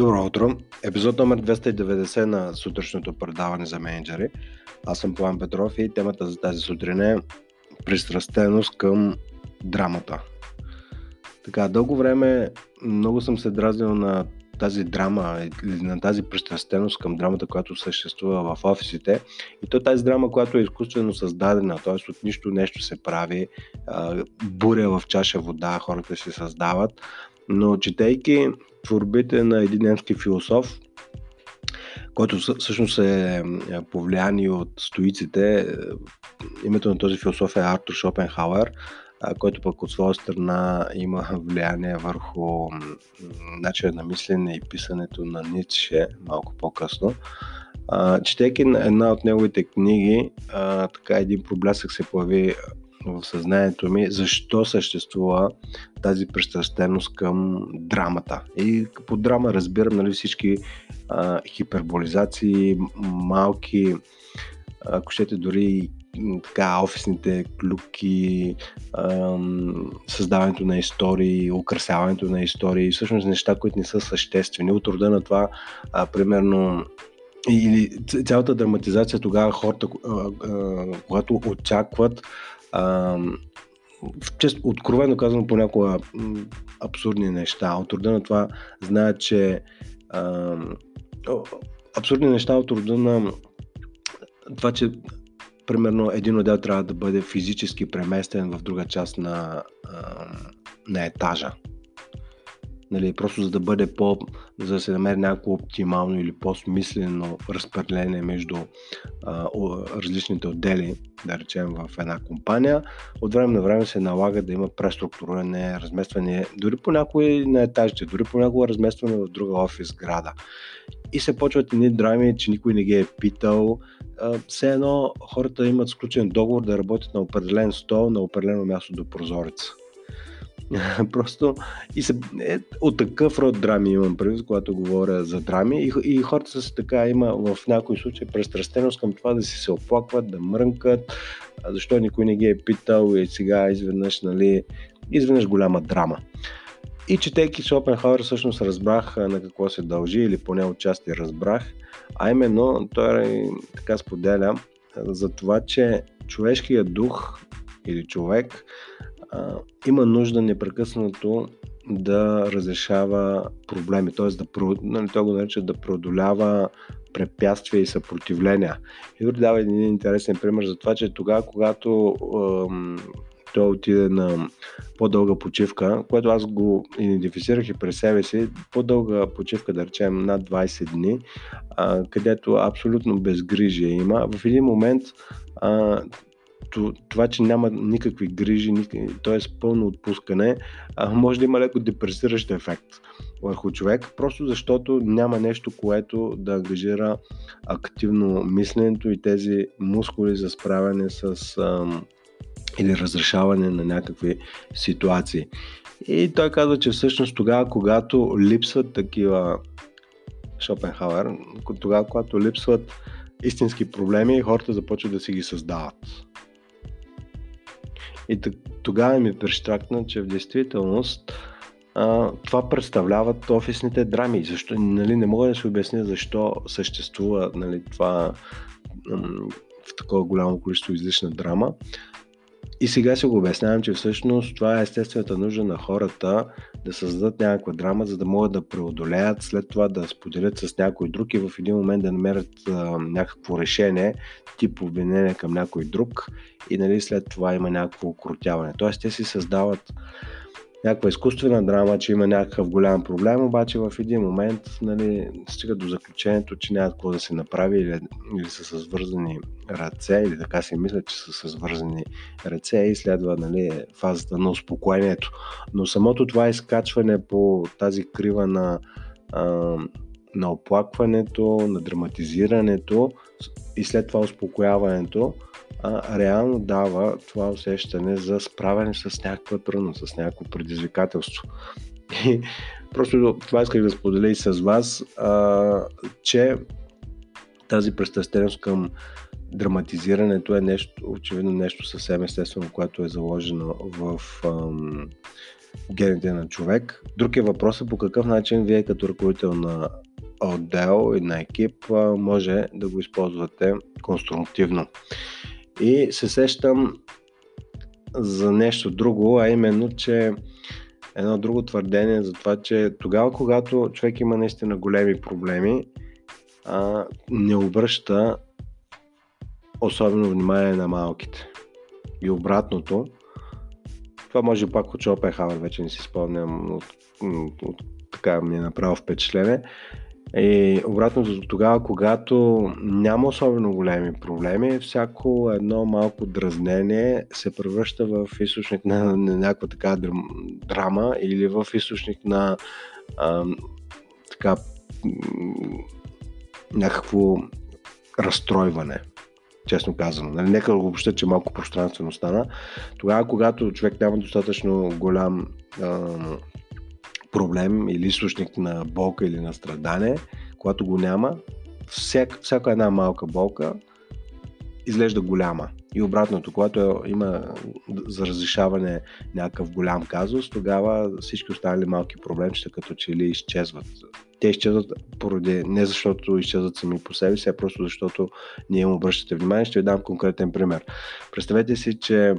Добро утро! Епизод номер 290 на сутрешното предаване за менеджери. Аз съм План Петров и темата за тази сутрин е пристрастеност към драмата. Така, дълго време много съм се дразнил на тази драма или на тази пристрастеност към драмата, която съществува в офисите. И то тази драма, която е изкуствено създадена, т.е. от нищо нещо се прави, буря в чаша вода, хората се създават. Но четейки творбите на един немски философ, който всъщност е повлиян и от стоиците. Името на този философ е Артур Шопенхауер, който пък от своя страна има влияние върху начина на мислене и писането на Ницше малко по-късно. Четейки една от неговите книги, така един проблясък се появи в съзнанието ми защо съществува тази пристрастеност към драмата. И по драма разбирам нали, всички а, хиперболизации, малки, ако щете дори така, офисните клюки, създаването на истории, украсяването на истории, всъщност неща, които не са съществени. От рода на това, а, примерно, или цялата драматизация тогава хората, когато очакват а, често, откровено казвам понякога абсурдни неща. От рода на това знаят, че а, абсурдни неща от рода на това, че примерно един отдел трябва да бъде физически преместен в друга част на, на етажа нали, просто за да бъде по, за да се намери някакво оптимално или по-смислено разпределение между а, различните отдели, да речем в една компания, от време на време се налага да има преструктуриране, разместване, дори по някои на етажите, дори по някои разместване в друга офис града. И се почват едни драми, че никой не ги е питал. Все едно хората имат сключен договор да работят на определен стол, на определено място до прозореца. Просто и се, е, от такъв род драми имам предвид, когато говоря за драми. И, и хората са така, има в някои случаи престрастеност към това да си се оплакват, да мрънкат, защо никой не ги е питал и сега изведнъж, нали, изведнъж голяма драма. И четейки Шопенхауер всъщност разбрах на какво се дължи или поне отчасти разбрах, а именно той така споделя за това, че човешкият дух или човек а, има нужда непрекъснато да разрешава проблеми, т.е. да, нали, той го нарича да преодолява препятствия и съпротивления. И дава един интересен пример за това, че тогава, когато ем, той отиде на по-дълга почивка, което аз го идентифицирах и през себе си, по-дълга почивка, да речем над 20 дни, а, където абсолютно безгрижие има. В един момент а, това, че няма никакви грижи, т.е. пълно отпускане, може да има леко депресиращ ефект върху човек, просто защото няма нещо, което да ангажира активно мисленето и тези мускули за справяне с или разрешаване на някакви ситуации. И той казва, че всъщност тогава, когато липсват такива Шопенхауер, тогава, когато липсват истински проблеми, хората започват да си ги създават. И тогава ми прещракна, че в действителност а, това представляват офисните драми. Защо, нали, не мога да се обясня защо съществува нали, това в такова голямо количество излишна драма. И сега се го обяснявам, че всъщност това е естествената нужда на хората да създадат някаква драма, за да могат да преодолеят, след това да споделят с някой друг и в един момент да намерят а, някакво решение, тип обвинение към някой друг и нали, след това има някакво окрутяване. Тоест те си създават някаква изкуствена драма, че има някакъв голям проблем, обаче в един момент нали, стига до заключението, че няма какво да се направи или, или са с вързани ръце, или така си мисля, че са с вързани ръце и следва нали, фазата на успокоението. Но самото това изкачване по тази крива на, а, на оплакването, на драматизирането и след това успокояването, а, реално дава това усещане за справяне с някаква трудност, с някакво предизвикателство. И просто това исках да споделя и с вас, а, че тази пристрастеност към драматизирането е нещо, очевидно нещо съвсем естествено, което е заложено в ам, гените на човек. Друг е въпросът по какъв начин вие като ръководител на отдел и на екип може да го използвате конструктивно. И се сещам за нещо друго, а именно, че едно друго твърдение за това, че тогава, когато човек има наистина големи проблеми, а, не обръща особено внимание на малките. И обратното, това може пак от Шопенхауер, вече не си спомням, от, от, от, така ми е направо впечатление. И обратно тогава, когато няма особено големи проблеми, всяко едно малко дразнение се превръща в източник на, на някаква така драма или в източник на а, така някакво разстройване честно казано. Нали, нека го обобща, че малко пространствено стана. Тогава, когато човек няма достатъчно голям а, проблем или източник на болка или на страдание, когато го няма, всяка, всяка една малка болка изглежда голяма. И обратното, когато има за разрешаване някакъв голям казус, тогава всички останали малки проблемчета като че ли изчезват те изчезват поради, не защото изчезват сами по себе си, а просто защото ние им обръщате внимание. Ще ви дам конкретен пример. Представете си, че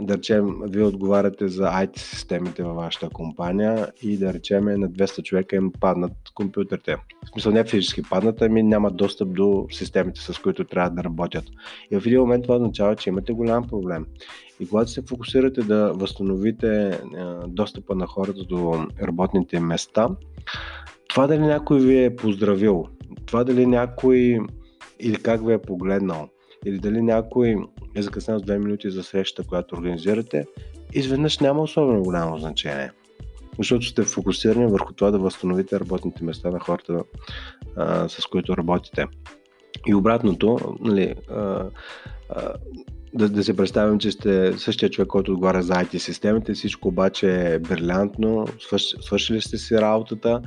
да речем, вие отговаряте за IT системите във вашата компания и да речем на 200 човека им паднат компютрите. В смисъл не физически паднат, ами нямат достъп до системите, с които трябва да работят. И в един момент това означава, че имате голям проблем. И когато се фокусирате да възстановите достъпа на хората до работните места, това дали някой ви е поздравил, това дали някой или как ви е погледнал, или дали някой е закъснял с 2 минути за среща, която организирате, изведнъж няма особено голямо значение. Защото сте фокусирани върху това да възстановите работните места на хората, а, с които работите. И обратното, нали, а, а, да, да се представим, че сте същия човек, който отговаря за IT системите, всичко обаче е брилянтно, свърш, свършили сте си работата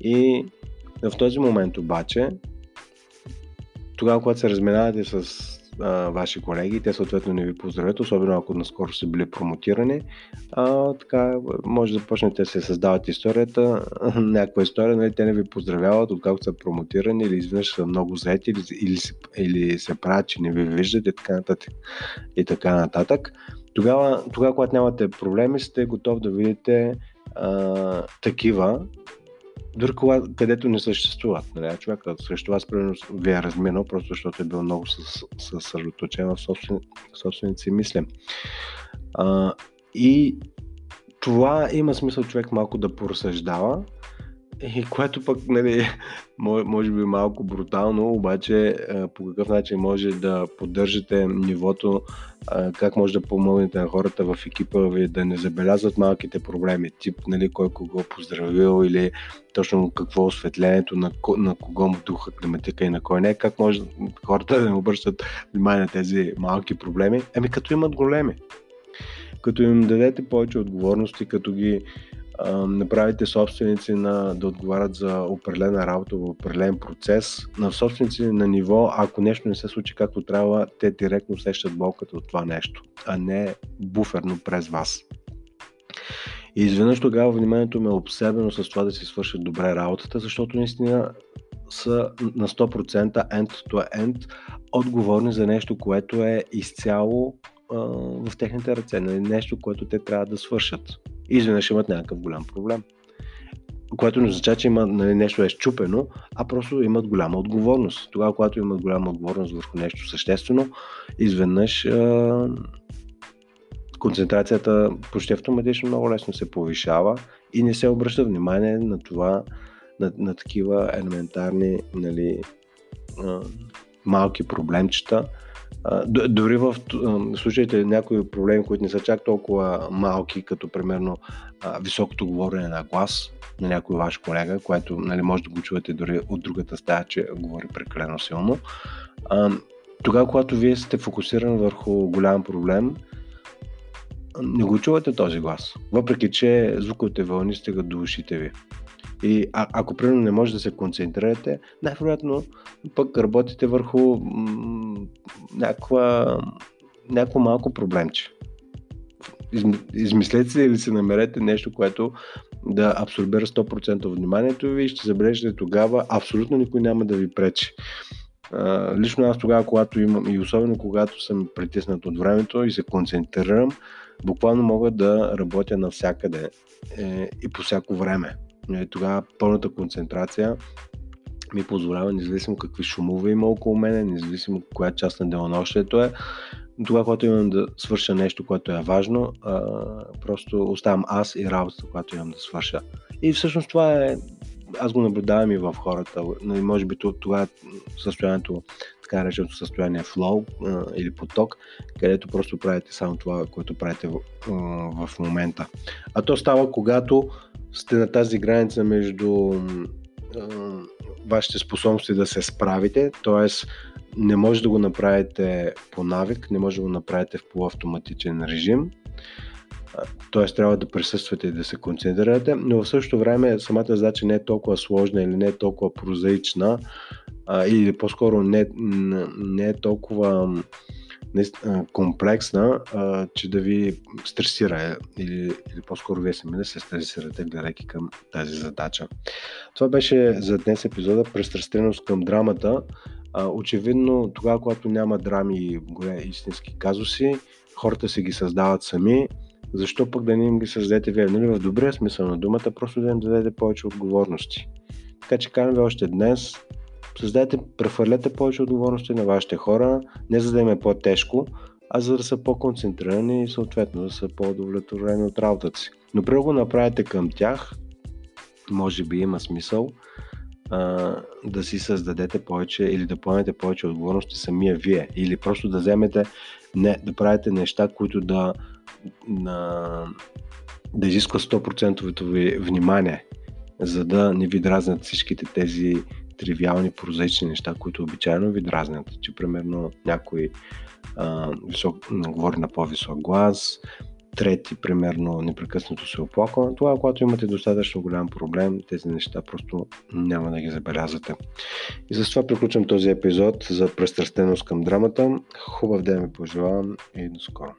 и в този момент обаче, тогава, когато се разминавате с а, ваши колеги, те съответно не ви поздравят, особено ако наскоро са били промотирани, а, така може да почнете да се създават историята, някаква история, нали, те не ви поздравяват, откакто са промотирани или изведнъж са много заети или, или, или се правят, че не ви виждат и така нататък. И така нататък. Тогава, тогава, когато нямате проблеми, сте готов да видите а, такива, дори където не съществуват. Нали? Човекът срещу вас, примерно, ви е разминал, просто защото е бил много съсредоточен в собствен, собствените си мисли. А, и това има смисъл човек малко да поразсъждава, и което пък, нали, може би малко брутално, обаче по какъв начин може да поддържате нивото, как може да помогнете на хората в екипа ви да не забелязват малките проблеми, тип, нали, кой кого поздравил или точно какво осветлението, на, на кого му духа климатика и на кой не, как може хората да не обръщат внимание на тези малки проблеми, ами като имат големи. Като им дадете повече отговорности, като ги направите собственици на, да отговарят за определена работа в определен процес, на собственици на ниво, ако нещо не се случи както трябва, те директно усещат болката от това нещо, а не буферно през вас. И изведнъж тогава вниманието ми е обсебено с това да си свършат добре работата, защото наистина са на 100% end-to-end отговорни за нещо, което е изцяло в техните ръце, нали? нещо, което те трябва да свършат и изведнъж имат някакъв голям проблем. Което не означава, че има нали, нещо е щупено, а просто имат голяма отговорност. Тогава, когато имат голяма отговорност върху нещо съществено, изведнъж а, концентрацията почти автоматично много лесно се повишава и не се обръща внимание на това, на, на такива елементарни нали, а, малки проблемчета, дори в случаите някои проблеми, които не са чак толкова малки, като примерно високото говорене на глас на някой ваш колега, което нали, може да го чувате дори от другата стая, че говори прекалено силно. Тогава, когато вие сте фокусирани върху голям проблем, не го чувате този глас. Въпреки, че звуковите вълни стигат до ушите ви. И а, ако примерно не може да се концентрирате, най-вероятно пък работите върху някаква, някакво малко проблемче. Измислете си или си намерете нещо, което да абсорбира 100% от вниманието ви и ще забележите тогава абсолютно никой няма да ви пречи. Лично аз тогава, когато имам и особено когато съм притиснат от времето и се концентрирам, буквално мога да работя навсякъде е, и по всяко време. И тогава пълната концентрация ми позволява, независимо какви шумове има около мен, независимо коя част на денонощието е, тогава, когато имам да свърша нещо, което е важно, просто оставам аз и работата, която имам да свърша. И всъщност това е, аз го наблюдавам и в хората. Нали, може би това е състоянието, така нареченото състояние flow или поток, където просто правите само това, което правите в момента. А то става, когато сте на тази граница между вашите способности да се справите, т.е не може да го направите по навик, не може да го направите в полуавтоматичен режим. Т.е. трябва да присъствате и да се концентрирате, но в същото време самата задача не е толкова сложна или не е толкова прозаична, или по-скоро не, не е толкова комплексна, че да ви стресира или, или по-скоро вие сами да се стресирате, гледайки към тази задача. Това беше за днес епизода Престрастеност към драмата. Очевидно, тогава, когато няма драми и истински казуси, хората се ги създават сами. Защо пък да не им ги създадете вие? Нали, в добрия смисъл на думата, просто да им дадете повече отговорности. Така че казвам ви още днес, създайте, прехвърлете повече отговорности на вашите хора, не за да им е по-тежко, а за да са по-концентрирани и съответно да са по-удовлетворени от работата си. Но преди го направите към тях, може би има смисъл а, да си създадете повече или да поемете повече отговорности самия вие. Или просто да вземете, не, да правите неща, които да, на, да изисква 100% ви внимание, за да не ви дразнят всичките тези тривиални, прозаични неща, които обичайно ви дразнят. Че примерно някой а, висок, говори на по-висок глас, трети, примерно, непрекъснато се оплаква, тогава, когато имате достатъчно голям проблем, тези неща просто няма да ги забелязвате. И с това приключвам този епизод за престрастеност към драмата. Хубав ден ви пожелавам и до скоро.